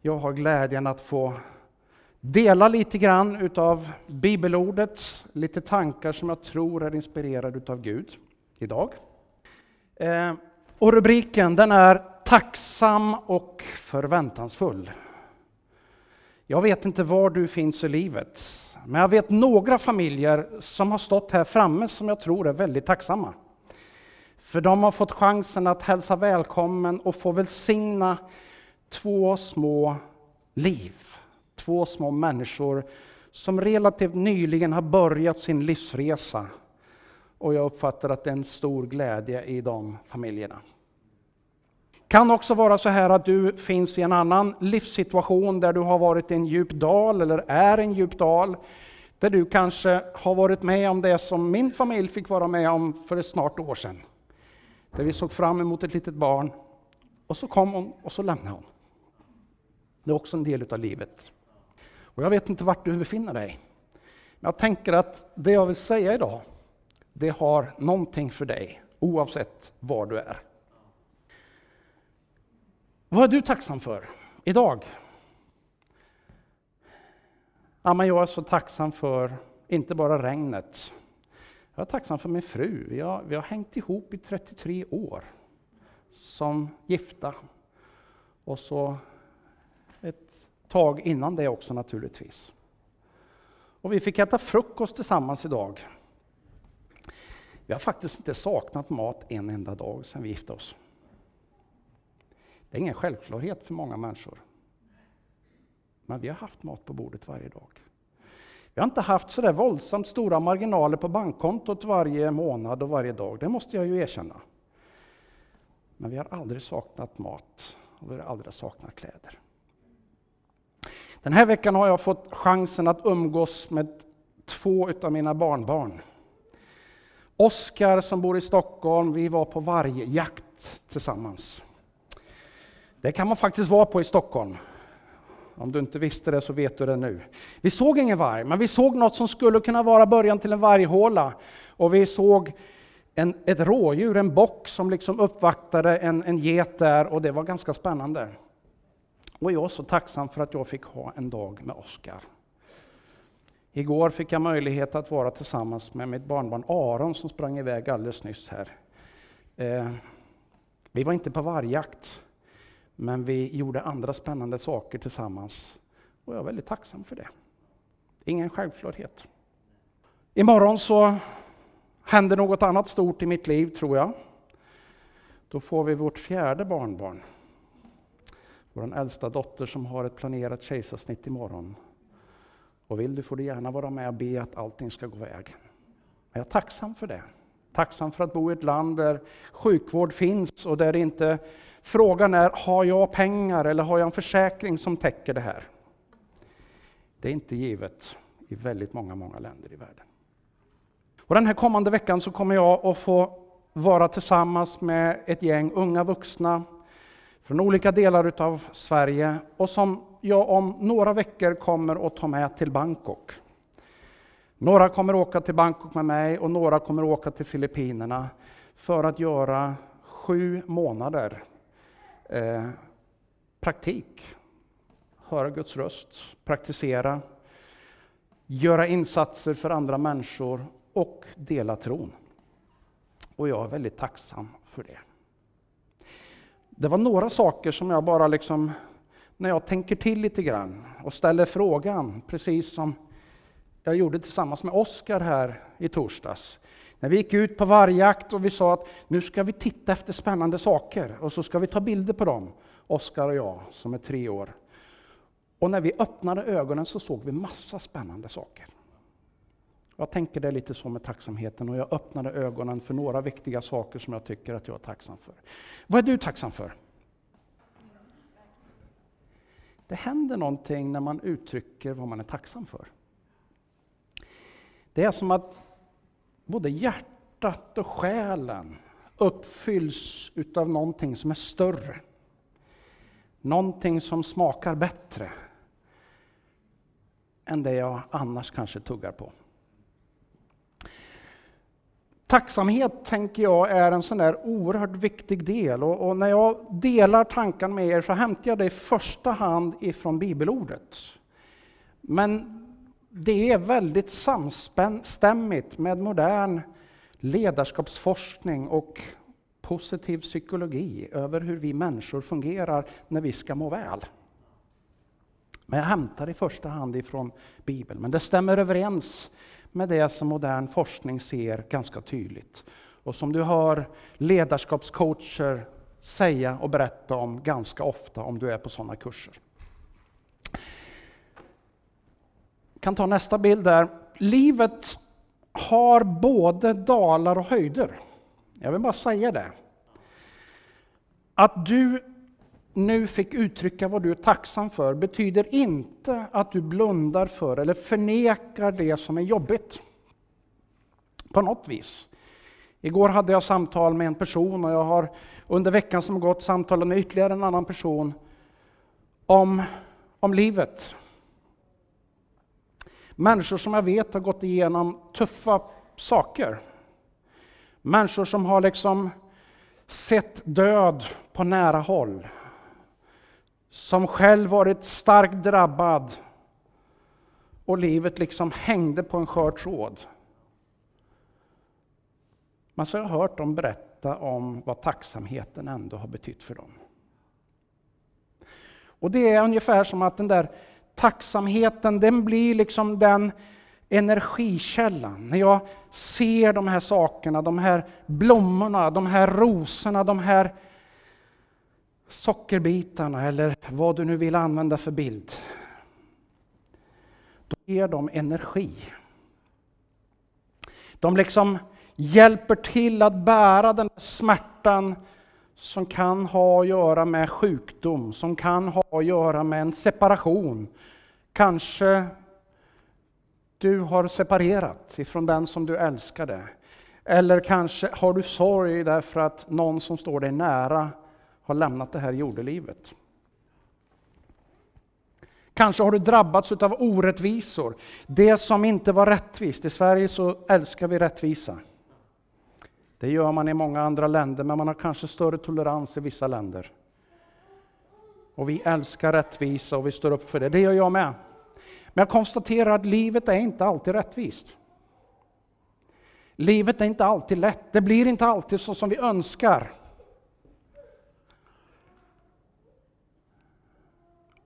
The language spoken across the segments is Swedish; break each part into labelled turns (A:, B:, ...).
A: Jag har glädjen att få dela lite grann utav bibelordet, lite tankar som jag tror är inspirerade utav Gud idag. Eh, och rubriken den är Tacksam och förväntansfull. Jag vet inte var du finns i livet, men jag vet några familjer som har stått här framme som jag tror är väldigt tacksamma. För de har fått chansen att hälsa välkommen och få välsigna två små liv. Två små människor som relativt nyligen har börjat sin livsresa. Och jag uppfattar att det är en stor glädje i de familjerna. Kan också vara så här att du finns i en annan livssituation där du har varit i en djup dal eller är i en djup dal. Där du kanske har varit med om det som min familj fick vara med om för ett snart år sedan. Där vi såg fram emot ett litet barn och så kom hon och så lämnade hon. Det är också en del av livet. Och jag vet inte vart du befinner dig. Men jag tänker att det jag vill säga idag, det har någonting för dig oavsett var du är. Vad är du tacksam för idag? Ja, men jag är så tacksam för, inte bara regnet. Jag är tacksam för min fru. Vi har, vi har hängt ihop i 33 år som gifta. Och så tag innan det också naturligtvis. Och vi fick äta frukost tillsammans idag. Vi har faktiskt inte saknat mat en enda dag sedan vi gifte oss. Det är ingen självklarhet för många människor. Men vi har haft mat på bordet varje dag. Vi har inte haft så där våldsamt stora marginaler på bankkontot varje månad och varje dag, det måste jag ju erkänna. Men vi har aldrig saknat mat och vi har aldrig saknat kläder. Den här veckan har jag fått chansen att umgås med två av mina barnbarn. Oskar som bor i Stockholm, vi var på vargjakt tillsammans. Det kan man faktiskt vara på i Stockholm. Om du inte visste det så vet du det nu. Vi såg ingen varg, men vi såg något som skulle kunna vara början till en varghåla. Och vi såg en, ett rådjur, en bock som liksom uppvaktade en, en get där och det var ganska spännande. Och jag är så tacksam för att jag fick ha en dag med Oskar. Igår fick jag möjlighet att vara tillsammans med mitt barnbarn Aron som sprang iväg alldeles nyss här. Eh, vi var inte på vargjakt. Men vi gjorde andra spännande saker tillsammans och jag är väldigt tacksam för det. Ingen självklarhet. Imorgon så händer något annat stort i mitt liv, tror jag. Då får vi vårt fjärde barnbarn. Vår äldsta dotter som har ett planerat kejsarsnitt imorgon. Och vill du får du gärna vara med och be att allting ska gå väg. Jag är tacksam för det. Tacksam för att bo i ett land där sjukvård finns och där inte frågan är, har jag pengar eller har jag en försäkring som täcker det här? Det är inte givet i väldigt många, många länder i världen. Och den här kommande veckan så kommer jag att få vara tillsammans med ett gäng unga vuxna från olika delar av Sverige och som jag om några veckor kommer att ta med till Bangkok. Några kommer åka till Bangkok med mig och några kommer åka till Filippinerna för att göra sju månader eh, praktik. Höra Guds röst, praktisera, göra insatser för andra människor och dela tron. Och jag är väldigt tacksam för det. Det var några saker som jag bara liksom, när jag tänker till lite grann och ställer frågan, precis som jag gjorde tillsammans med Oskar här i torsdags. När vi gick ut på vargjakt och vi sa att nu ska vi titta efter spännande saker och så ska vi ta bilder på dem, Oskar och jag som är tre år. Och när vi öppnade ögonen så såg vi massa spännande saker. Jag tänker det lite så med tacksamheten och jag öppnade ögonen för några viktiga saker som jag tycker att jag är tacksam för. Vad är du tacksam för? Det händer någonting när man uttrycker vad man är tacksam för. Det är som att både hjärtat och själen uppfylls utav någonting som är större. Någonting som smakar bättre än det jag annars kanske tuggar på. Tacksamhet tänker jag är en sån där oerhört viktig del och, och, när jag delar tanken med er så hämtar jag det i första hand ifrån bibelordet. Men det är väldigt samstämmigt med modern ledarskapsforskning och positiv psykologi över hur vi människor fungerar när vi ska må väl. Men jag hämtar i första hand ifrån Bibeln, men det stämmer överens med det som modern forskning ser ganska tydligt. Och som du hör ledarskapscoacher säga och berätta om ganska ofta om du är på sådana kurser. Jag kan ta nästa bild där. Livet har både dalar och höjder. Jag vill bara säga det. Att du nu fick uttrycka vad du är tacksam för betyder inte att du blundar för eller förnekar det som är jobbigt. På något vis. Igår hade jag samtal med en person och jag har under veckan som gått samtalat med ytterligare en annan person om, om livet. Människor som jag vet har gått igenom tuffa saker. Människor som har liksom sett död på nära håll som själv varit starkt drabbad och livet liksom hängde på en skör tråd. Men så har jag hört dem berätta om vad tacksamheten ändå har betytt för dem. Och det är ungefär som att den där tacksamheten, den blir liksom den energikällan. När jag ser de här sakerna, de här blommorna, de här rosorna, de här sockerbitarna eller vad du nu vill använda för bild. Då ger de energi. De liksom hjälper till att bära den smärtan som kan ha att göra med sjukdom, som kan ha att göra med en separation. Kanske du har separerat ifrån den som du älskade. Eller kanske har du sorg därför att någon som står dig nära har lämnat det här jordelivet. Kanske har du drabbats av orättvisor, det som inte var rättvist. I Sverige så älskar vi rättvisa. Det gör man i många andra länder, men man har kanske större tolerans i vissa länder. Och vi älskar rättvisa och vi står upp för det. Det gör jag med. Men jag konstaterar att livet är inte alltid rättvist. Livet är inte alltid lätt. Det blir inte alltid så som vi önskar.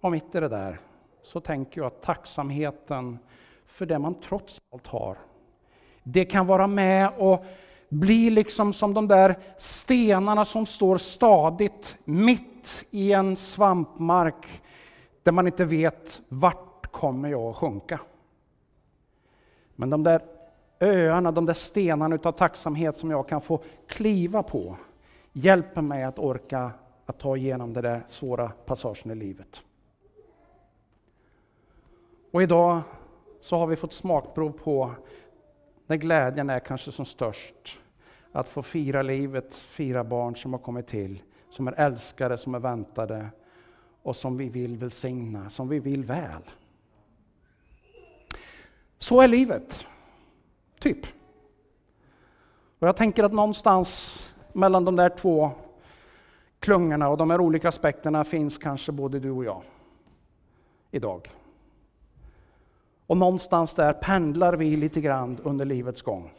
A: Och mitt i det där så tänker jag att tacksamheten för det man trots allt har, det kan vara med och bli liksom som de där stenarna som står stadigt mitt i en svampmark där man inte vet vart kommer jag att sjunka. Men de där öarna, de där stenarna utav tacksamhet som jag kan få kliva på hjälper mig att orka att ta igenom den där svåra passagen i livet. Och idag så har vi fått smakprov på när glädjen är kanske som störst. Att få fira livet, fira barn som har kommit till, som är älskade, som är väntade och som vi vill välsigna, som vi vill väl. Så är livet, typ. Och jag tänker att någonstans mellan de där två klungorna och de här olika aspekterna finns kanske både du och jag idag. Och någonstans där pendlar vi lite grann under livets gång.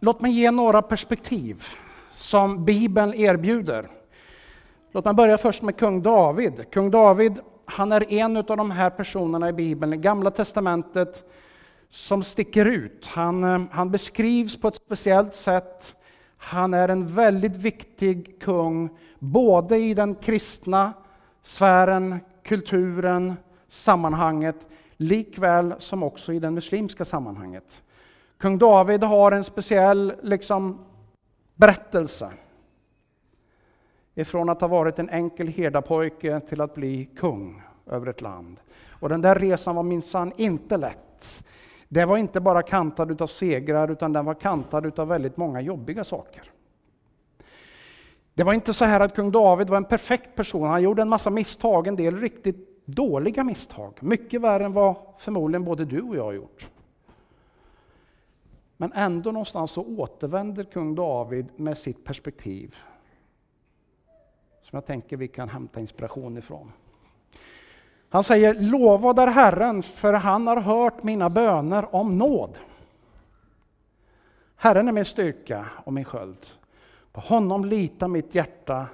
A: Låt mig ge några perspektiv som Bibeln erbjuder. Låt mig börja först med kung David. Kung David, han är en av de här personerna i Bibeln, i Gamla Testamentet, som sticker ut. Han, eh, han beskrivs på ett speciellt sätt. Han är en väldigt viktig kung, både i den kristna sfären, kulturen, sammanhanget, likväl som också i det muslimska sammanhanget. Kung David har en speciell liksom, berättelse. Ifrån att ha varit en enkel herdapojke till att bli kung över ett land. Och den där resan var minsann inte lätt. Det var inte bara kantad av segrar, utan den var kantad av väldigt många jobbiga saker. Det var inte så här att kung David var en perfekt person. Han gjorde en massa misstag, en del riktigt dåliga misstag. Mycket värre än vad förmodligen både du och jag har gjort. Men ändå någonstans så återvänder kung David med sitt perspektiv. Som jag tänker vi kan hämta inspiration ifrån. Han säger lovad är Herren, för han har hört mina böner om nåd. Herren är min styrka och min sköld. På honom litar mitt hjärta.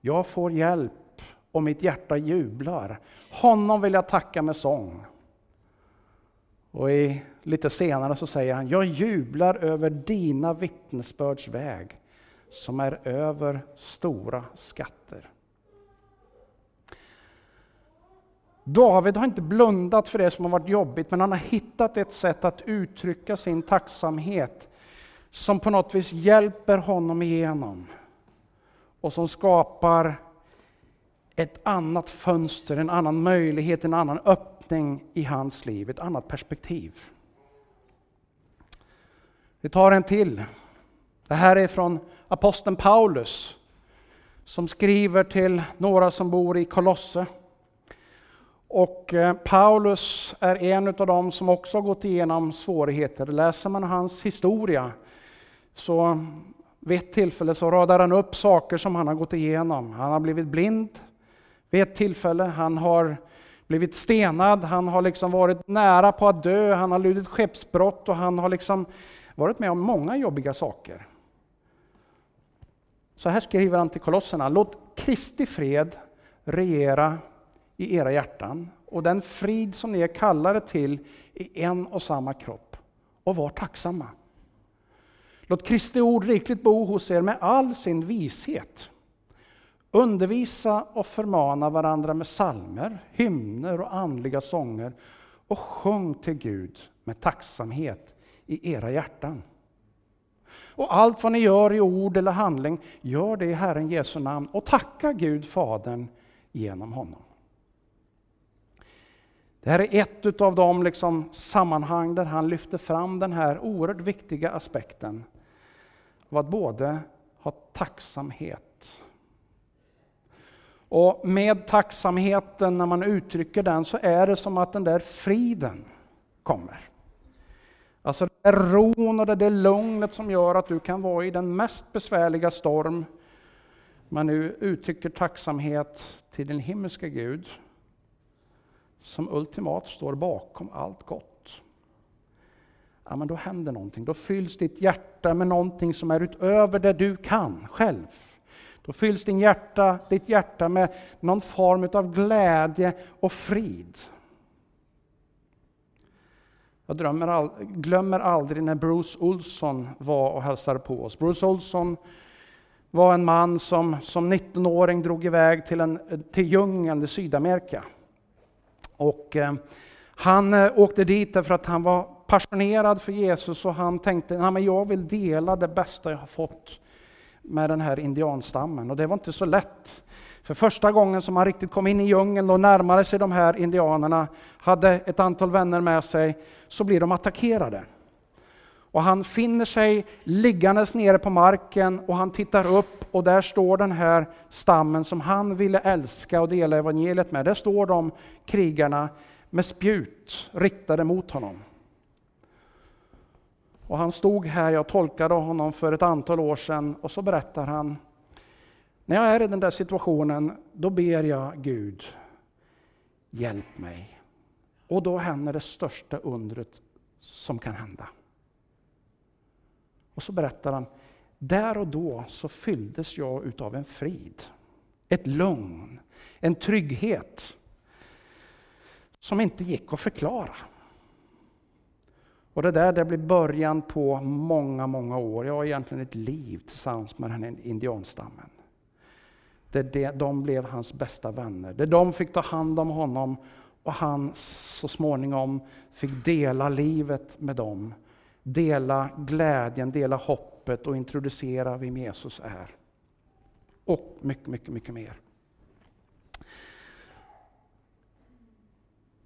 A: Jag får hjälp och mitt hjärta jublar. Honom vill jag tacka med sång. Och i, lite senare så säger han, jag jublar över dina vittnesbörds väg som är över stora skatter. David har inte blundat för det som har varit jobbigt, men han har hittat ett sätt att uttrycka sin tacksamhet som på något vis hjälper honom igenom och som skapar ett annat fönster, en annan möjlighet, en annan öppning i hans liv, ett annat perspektiv. Vi tar en till. Det här är från aposteln Paulus som skriver till några som bor i Kolosse. Och eh, Paulus är en av dem som också har gått igenom svårigheter. Läser man hans historia så vid ett tillfälle så radar han upp saker som han har gått igenom. Han har blivit blind vid ett tillfälle, han har blivit stenad, han har liksom varit nära på att dö, han har lidit skeppsbrott och han har liksom varit med om många jobbiga saker. Så här skriver han till kolosserna, låt Kristi fred regera i era hjärtan och den frid som ni är kallade till i en och samma kropp. Och var tacksamma. Låt Kristi ord rikligt bo hos er med all sin vishet. Undervisa och förmana varandra med salmer, hymner och andliga sånger och sjung till Gud med tacksamhet i era hjärtan. Och allt vad ni gör i ord eller handling, gör det i Herren Jesu namn och tacka Gud Fadern genom honom. Det här är ett av de liksom sammanhang där han lyfter fram den här oerhört viktiga aspekten av att både ha tacksamhet. Och med tacksamheten, när man uttrycker den, så är det som att den där friden kommer. Alltså det är ron och det där lugnet som gör att du kan vara i den mest besvärliga storm, men nu uttrycker tacksamhet till din himmelska Gud, som ultimat står bakom allt gott. Ja, men då händer någonting. Då fylls ditt hjärta med någonting som är utöver det du kan själv. Då fylls din hjärta, ditt hjärta med någon form av glädje och frid. Jag drömmer, glömmer aldrig när Bruce Olsson var och hälsade på oss. Bruce Olsson var en man som som 19-åring drog iväg till, en, till djungeln i Sydamerika. Och, eh, han eh, åkte dit därför att han var passionerad för Jesus och han tänkte att jag vill dela det bästa jag har fått med den här indianstammen. Och det var inte så lätt. För första gången som han riktigt kom in i djungeln och närmade sig de här indianerna, hade ett antal vänner med sig, så blir de attackerade. Och han finner sig liggandes nere på marken och han tittar upp och där står den här stammen som han ville älska och dela evangeliet med. Där står de krigarna med spjut riktade mot honom. Och han stod här, jag tolkade honom för ett antal år sedan och så berättar han när jag är i den där situationen, då ber jag Gud, hjälp mig. Och då händer det största undret som kan hända. Och så berättar han, där och då så fylldes jag utav en frid, ett lugn, en trygghet som inte gick att förklara. Och det där det blir början på många, många år, ja egentligen ett liv tillsammans med den här indianstammen. Det, det, de blev hans bästa vänner. Det de fick ta hand om honom och han så småningom fick dela livet med dem. Dela glädjen, dela hoppet och introducera vem Jesus är. Och mycket, mycket, mycket mer.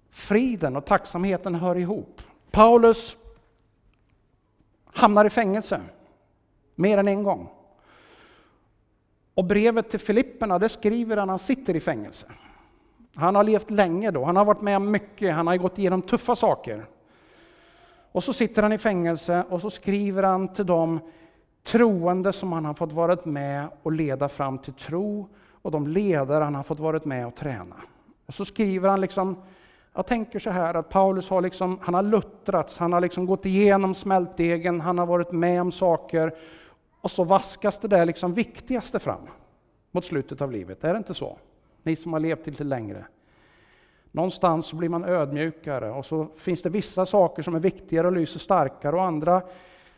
A: Friden och tacksamheten hör ihop. Paulus hamnar i fängelse mer än en gång. Och brevet till Filipperna, det skriver han när han sitter i fängelse. Han har levt länge då, han har varit med om mycket, han har gått igenom tuffa saker. Och så sitter han i fängelse och så skriver han till de troende som han har fått vara med och leda fram till tro och de ledare han har fått vara med och träna. Och så skriver han liksom, jag tänker så här att Paulus har liksom, han har luttrats, han har liksom gått igenom smältdegen, han har varit med om saker och så vaskas det där liksom viktigaste fram mot slutet av livet. Är det inte så? Ni som har levt lite längre. Någonstans så blir man ödmjukare och så finns det vissa saker som är viktigare och lyser starkare och andra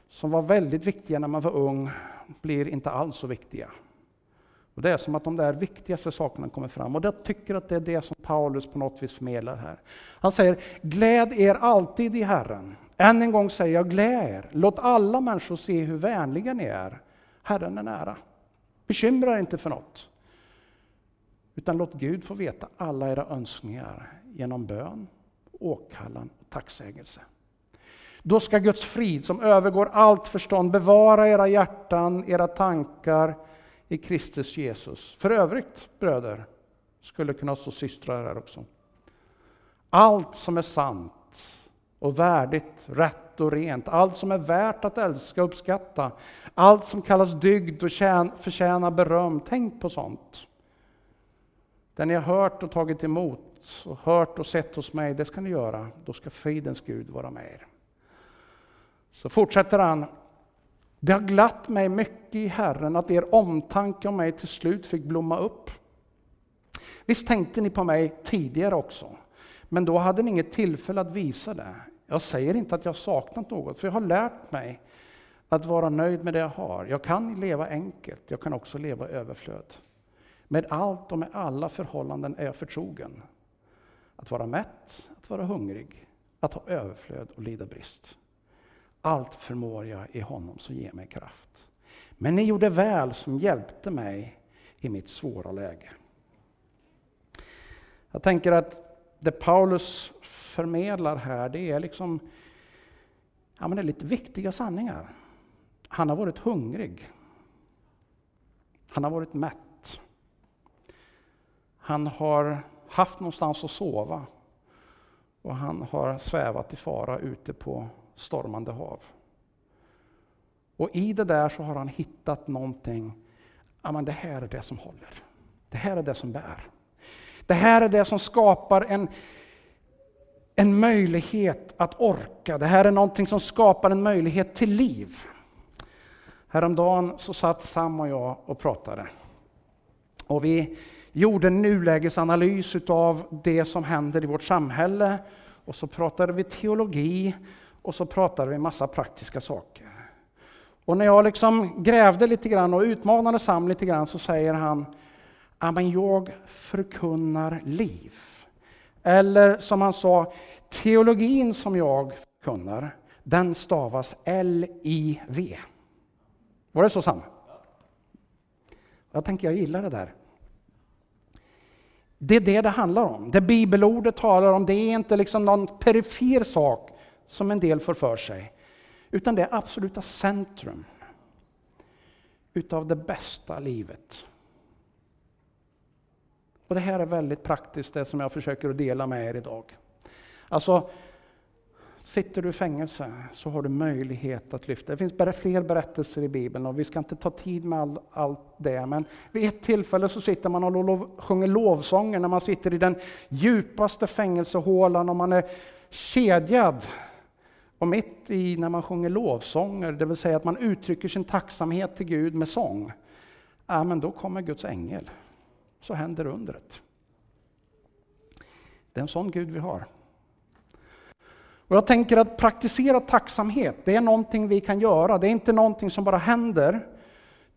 A: som var väldigt viktiga när man var ung blir inte alls så viktiga. Och Det är som att de där viktigaste sakerna kommer fram. Och jag tycker att det är det som Paulus på något vis förmedlar här. Han säger, gläd er alltid i Herren. Än en gång säger jag, gläd er. Låt alla människor se hur vänliga ni är. Herren är nära. Bekymra er inte för något. Utan låt Gud få veta alla era önskningar genom bön, åkallan och tacksägelse. Då ska Guds frid som övergår allt förstånd bevara era hjärtan, era tankar i Kristus Jesus. För övrigt, bröder, skulle kunna stå systrar här också. Allt som är sant och värdigt, rätt och rent, allt som är värt att älska och uppskatta, allt som kallas dygd och förtjänar beröm, tänk på sånt. Det ni har hört och tagit emot, och hört och sett hos mig, det ska ni göra. Då ska fridens Gud vara med er. Så fortsätter han. Det har glatt mig mycket i Herren att er omtanke om mig till slut fick blomma upp. Visst tänkte ni på mig tidigare också, men då hade ni inget tillfälle att visa det. Jag säger inte att jag saknat något, för jag har lärt mig att vara nöjd med det jag har. Jag kan leva enkelt, jag kan också leva i överflöd. Med allt och med alla förhållanden är jag förtrogen. Att vara mätt, att vara hungrig, att ha överflöd och lida brist. Allt förmår jag i honom som ger mig kraft. Men ni gjorde väl som hjälpte mig i mitt svåra läge. Jag tänker att det Paulus förmedlar här, det är liksom ja, men det är lite viktiga sanningar. Han har varit hungrig. Han har varit mätt. Han har haft någonstans att sova. Och han har svävat i fara ute på stormande hav. Och i det där så har han hittat någonting, ja men det här är det som håller. Det här är det som bär. Det här är det som skapar en, en möjlighet att orka. Det här är någonting som skapar en möjlighet till liv. Häromdagen så satt Sam och jag och pratade. Och vi gjorde en nulägesanalys av det som händer i vårt samhälle. Och så pratade vi teologi och så pratade vi massa praktiska saker. Och när jag liksom grävde lite grann och utmanade Sam lite grann så säger han, ja men jag förkunnar liv. Eller som han sa, teologin som jag förkunnar, den stavas L-I-V. Var det så Sam? Jag tänker, jag gillar det där. Det är det det handlar om. Det bibelordet talar om, det är inte liksom någon perifer sak som en del får för sig. Utan det är absoluta centrum utav det bästa livet. Och Det här är väldigt praktiskt, det som jag försöker att dela med er idag. Alltså, sitter du i fängelse så har du möjlighet att lyfta. Det finns bara fler berättelser i Bibeln och vi ska inte ta tid med all, allt det. Men vid ett tillfälle så sitter man och lov, sjunger lovsånger när man sitter i den djupaste fängelsehålan och man är kedjad och mitt i när man sjunger lovsånger, det vill säga att man uttrycker sin tacksamhet till Gud med sång, ja, men då kommer Guds ängel. Så händer undret. Det är en sån Gud vi har. Och jag tänker att praktisera tacksamhet, det är någonting vi kan göra. Det är inte någonting som bara händer.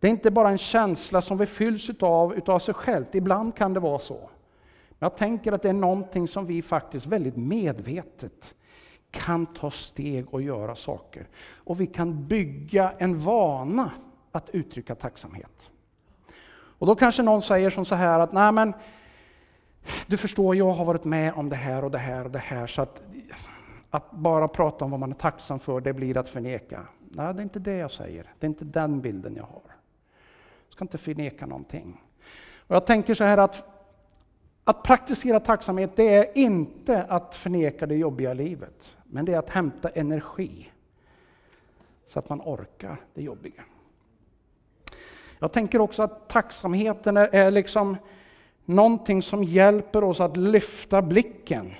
A: Det är inte bara en känsla som vi fylls utav, utav sig självt. Ibland kan det vara så. Men jag tänker att det är någonting som vi faktiskt väldigt medvetet kan ta steg och göra saker. Och vi kan bygga en vana att uttrycka tacksamhet. Och då kanske någon säger som så här att, nej men, du förstår, jag har varit med om det här och det här och det här, så att, att bara prata om vad man är tacksam för, det blir att förneka. Nej, det är inte det jag säger. Det är inte den bilden jag har. Jag ska inte förneka någonting. Och jag tänker så här att att praktisera tacksamhet, det är inte att förneka det jobbiga livet men det är att hämta energi så att man orkar det jobbiga. Jag tänker också att tacksamheten är, är liksom någonting som hjälper oss att lyfta blicken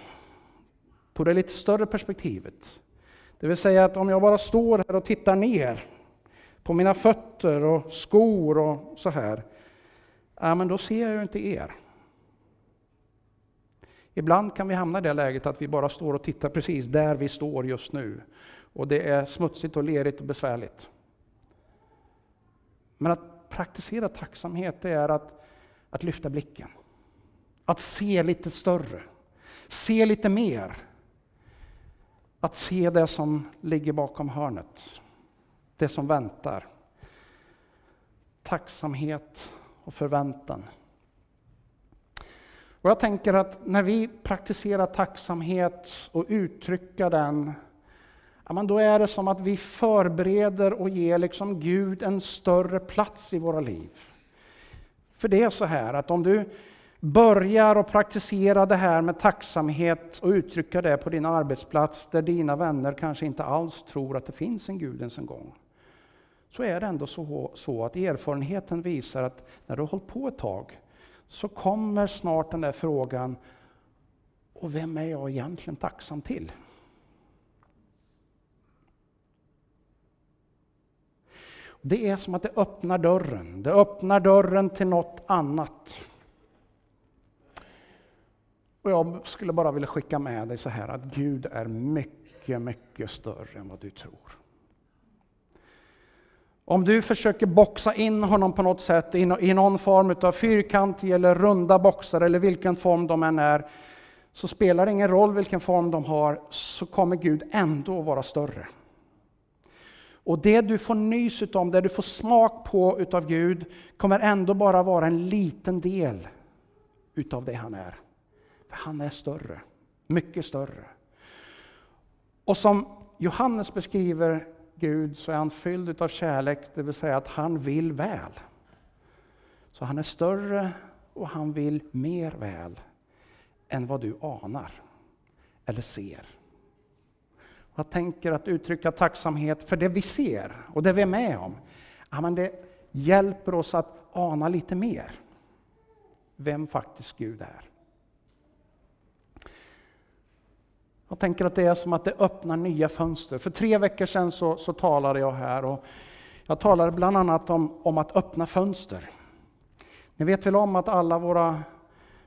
A: på det lite större perspektivet. Det vill säga att om jag bara står här och tittar ner på mina fötter och skor och så här, ja men då ser jag ju inte er. Ibland kan vi hamna i det läget att vi bara står och tittar precis där vi står just nu. Och det är smutsigt och lerigt och besvärligt. Men att praktisera tacksamhet det är att, att lyfta blicken. Att se lite större. Se lite mer. Att se det som ligger bakom hörnet. Det som väntar. Tacksamhet och förväntan. Och jag tänker att när vi praktiserar tacksamhet och uttrycker den, ja, men då är det som att vi förbereder och ger liksom Gud en större plats i våra liv. För det är så här att om du börjar att praktisera det här med tacksamhet och uttrycka det på din arbetsplats där dina vänner kanske inte alls tror att det finns en Gud ens en gång. Så är det ändå så, så att erfarenheten visar att när du har hållit på ett tag så kommer snart den där frågan, och vem är jag egentligen tacksam till? Det är som att det öppnar dörren. Det öppnar dörren till något annat. Och jag skulle bara vilja skicka med dig så här att Gud är mycket, mycket större än vad du tror. Om du försöker boxa in honom på något sätt i någon form av fyrkantig eller runda boxar eller vilken form de än är, så spelar det ingen roll vilken form de har, så kommer Gud ändå vara större. Och det du får nys om, det du får smak på utav Gud, kommer ändå bara vara en liten del utav det han är. För han är större, mycket större. Och som Johannes beskriver Gud så är han fylld av kärlek, det vill säga att han vill väl. Så han är större och han vill mer väl än vad du anar eller ser. Jag tänker att uttrycka tacksamhet för det vi ser och det vi är med om. Ja, men det hjälper oss att ana lite mer vem faktiskt Gud är. Jag tänker att det är som att det öppnar nya fönster. För tre veckor sedan så, så talade jag här och jag talade bland annat om, om att öppna fönster. Ni vet väl om att alla våra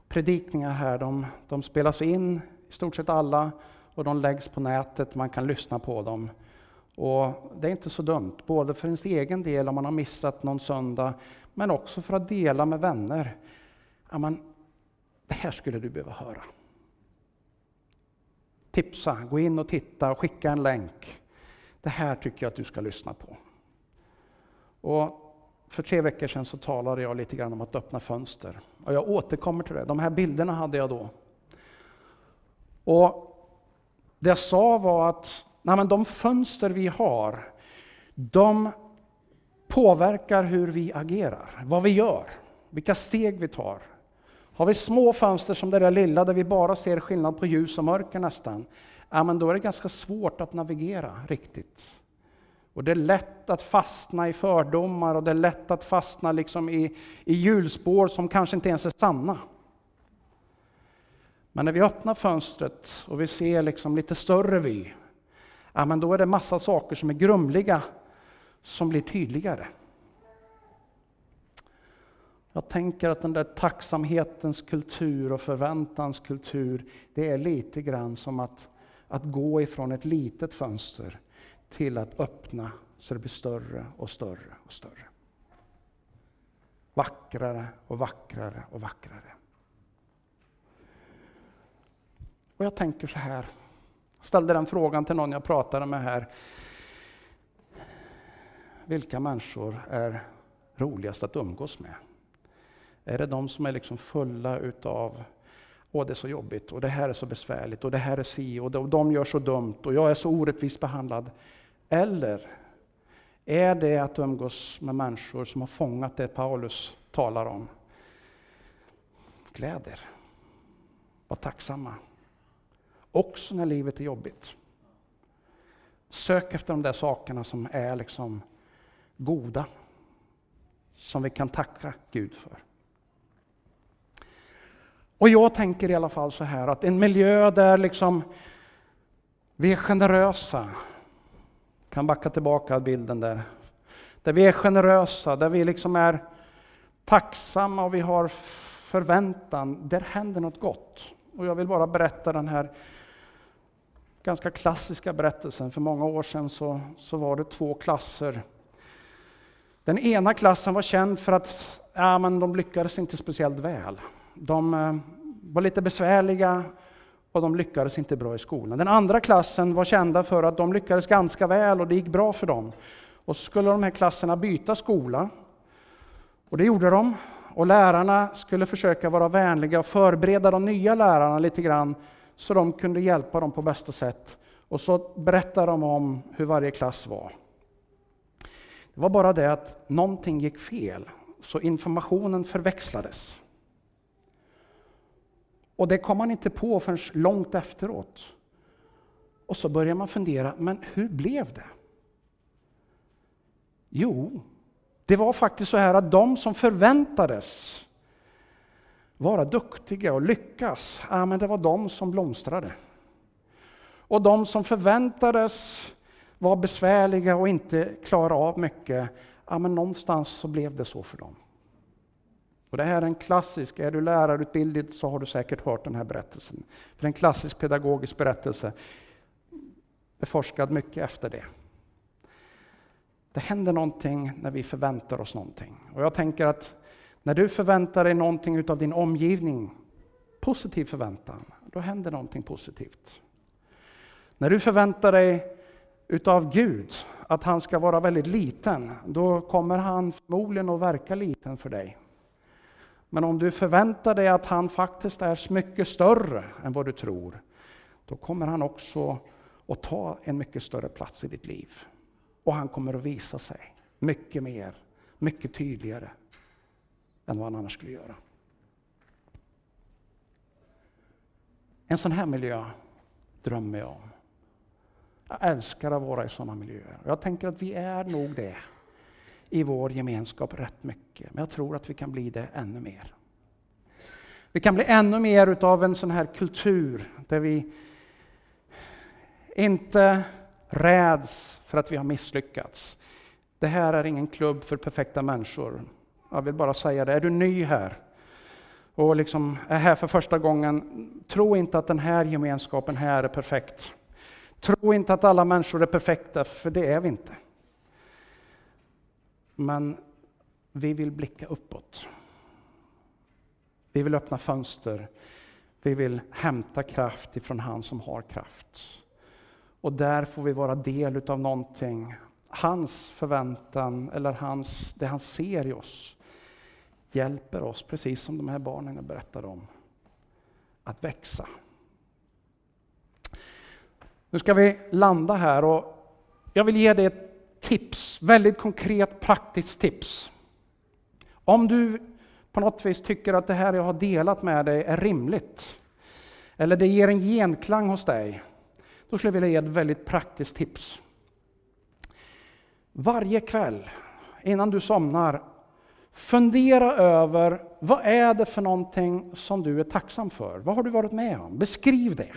A: predikningar här, de, de spelas in, i stort sett alla, och de läggs på nätet, man kan lyssna på dem. Och Det är inte så dumt, både för ens egen del om man har missat någon söndag, men också för att dela med vänner. Ja, men, det här skulle du behöva höra tipsa, gå in och titta och skicka en länk. Det här tycker jag att du ska lyssna på. Och för tre veckor sedan så talade jag lite grann om att öppna fönster. Och jag återkommer till det. De här bilderna hade jag då. Och det jag sa var att nej men de fönster vi har, de påverkar hur vi agerar, vad vi gör, vilka steg vi tar. Har vi små fönster som det där lilla där vi bara ser skillnad på ljus och mörker nästan, ja, men då är det ganska svårt att navigera riktigt. Och det är lätt att fastna i fördomar och det är lätt att fastna liksom i, i hjulspår som kanske inte ens är sanna. Men när vi öppnar fönstret och vi ser liksom lite större vy, ja, men då är det massa saker som är grumliga som blir tydligare. Jag tänker att den där tacksamhetens kultur och förväntans kultur, det är lite grann som att, att gå ifrån ett litet fönster till att öppna så det blir större och större och större. Vackrare och vackrare och vackrare. Och jag tänker så här, jag ställde den frågan till någon jag pratade med här. Vilka människor är roligast att umgås med? Är det de som är liksom fulla utav Åh, det är så jobbigt och det här är så besvärligt och det här är si och de gör så dumt och jag är så orättvist behandlad. Eller är det att umgås med människor som har fångat det Paulus talar om? Gläd er. Var tacksamma. Också när livet är jobbigt. Sök efter de där sakerna som är liksom goda. Som vi kan tacka Gud för. Och jag tänker i alla fall så här att en miljö där liksom vi är generösa. Kan backa tillbaka bilden där. Där vi är generösa, där vi liksom är tacksamma och vi har förväntan. Där händer något gott. Och jag vill bara berätta den här ganska klassiska berättelsen. För många år sedan så, så var det två klasser. Den ena klassen var känd för att ja, men de lyckades inte speciellt väl. De eh, var lite besvärliga och de lyckades inte bra i skolan. Den andra klassen var kända för att de lyckades ganska väl och det gick bra för dem. Och så skulle de här klasserna byta skola. Och det gjorde de. Och lärarna skulle försöka vara vänliga och förbereda de nya lärarna lite grann så de kunde hjälpa dem på bästa sätt. Och så berättade de om hur varje klass var. Det var bara det att någonting gick fel, så informationen förväxlades. Och det kom man inte på förrän långt efteråt. Och så börjar man fundera, men hur blev det? Jo, det var faktiskt så här att de som förväntades vara duktiga och lyckas, ja, men det var de som blomstrade. Och de som förväntades vara besvärliga och inte klara av mycket, ja, men någonstans så blev det så för dem. Och det här är en klassisk, är du lärarutbildad så har du säkert hört den här berättelsen. För en klassisk pedagogisk berättelse, beforskad mycket efter det. Det händer någonting när vi förväntar oss någonting. Och jag tänker att när du förväntar dig någonting utav din omgivning, positiv förväntan, då händer någonting positivt. När du förväntar dig utav Gud att han ska vara väldigt liten, då kommer han förmodligen att verka liten för dig. Men om du förväntar dig att han faktiskt är mycket större än vad du tror, då kommer han också att ta en mycket större plats i ditt liv. Och han kommer att visa sig mycket mer, mycket tydligare än vad han annars skulle göra. En sån här miljö drömmer jag om. Jag älskar att vara i sådana miljöer. Jag tänker att vi är nog det i vår gemenskap rätt mycket. Men jag tror att vi kan bli det ännu mer. Vi kan bli ännu mer utav en sån här kultur där vi inte räds för att vi har misslyckats. Det här är ingen klubb för perfekta människor. Jag vill bara säga det. Är du ny här och liksom är här för första gången, tro inte att den här gemenskapen här är perfekt. Tro inte att alla människor är perfekta, för det är vi inte. Men vi vill blicka uppåt. Vi vill öppna fönster. Vi vill hämta kraft ifrån han som har kraft. Och där får vi vara del av någonting. Hans förväntan, eller hans, det han ser i oss, hjälper oss, precis som de här barnen jag berättade om, att växa. Nu ska vi landa här och jag vill ge dig ett tips, väldigt konkret praktiskt tips. Om du på något vis tycker att det här jag har delat med dig är rimligt, eller det ger en genklang hos dig, då skulle jag vilja ge ett väldigt praktiskt tips. Varje kväll innan du somnar, fundera över vad är det för någonting som du är tacksam för? Vad har du varit med om? Beskriv det.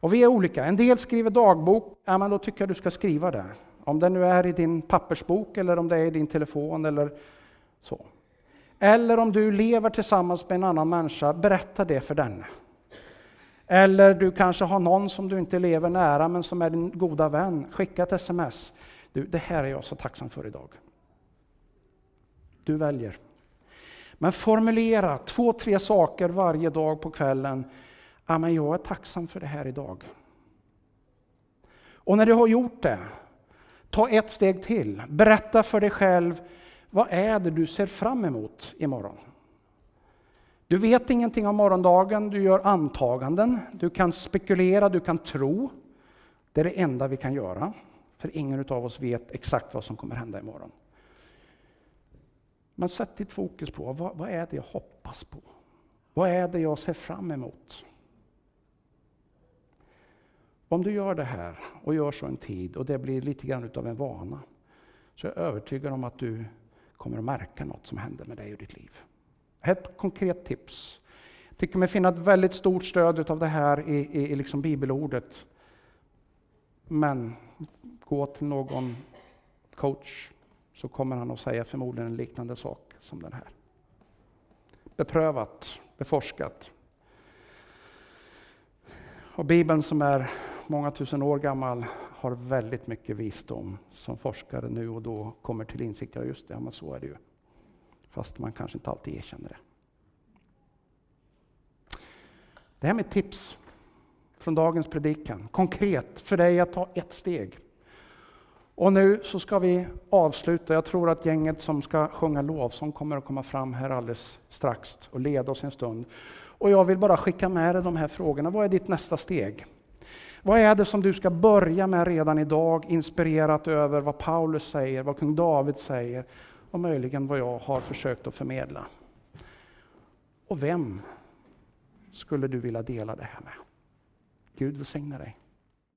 A: Och vi är olika. En del skriver dagbok, ja, men då tycker jag du ska skriva det. Om det nu är i din pappersbok eller om det är i din telefon eller så. Eller om du lever tillsammans med en annan människa, berätta det för denne. Eller du kanske har någon som du inte lever nära men som är din goda vän. Skicka ett sms. Du, det här är jag så tacksam för idag. Du väljer. Men formulera två, tre saker varje dag på kvällen. Ja, men jag är tacksam för det här idag. Och när du har gjort det, ta ett steg till. Berätta för dig själv, vad är det du ser fram emot imorgon? Du vet ingenting om morgondagen, du gör antaganden, du kan spekulera, du kan tro. Det är det enda vi kan göra, för ingen av oss vet exakt vad som kommer hända imorgon. Men sätt ditt fokus på vad, vad är det jag hoppas på? Vad är det jag ser fram emot? Om du gör det här och gör så en tid och det blir lite grann utav en vana, så är jag övertygad om att du kommer att märka något som händer med dig och ditt liv. Ett konkret tips. Jag tycker mig finna ett väldigt stort stöd av det här i, i, i liksom bibelordet. Men gå till någon coach så kommer han att säga förmodligen en liknande sak som den här. Beprövat, beforskat. Och Bibeln som är många tusen år gammal har väldigt mycket visdom som forskare nu och då kommer till insikt. Ja, just det, ja, men så är det ju. Fast man kanske inte alltid erkänner det. Det här med tips från dagens predikan. Konkret för dig att ta ett steg. Och nu så ska vi avsluta. Jag tror att gänget som ska sjunga lovsång kommer att komma fram här alldeles strax och leda oss en stund. Och jag vill bara skicka med dig de här frågorna. Vad är ditt nästa steg? Vad är det som du ska börja med redan idag, inspirerat över vad Paulus säger, vad kung David säger och möjligen vad jag har försökt att förmedla? Och vem skulle du vilja dela det här med? Gud välsigne dig.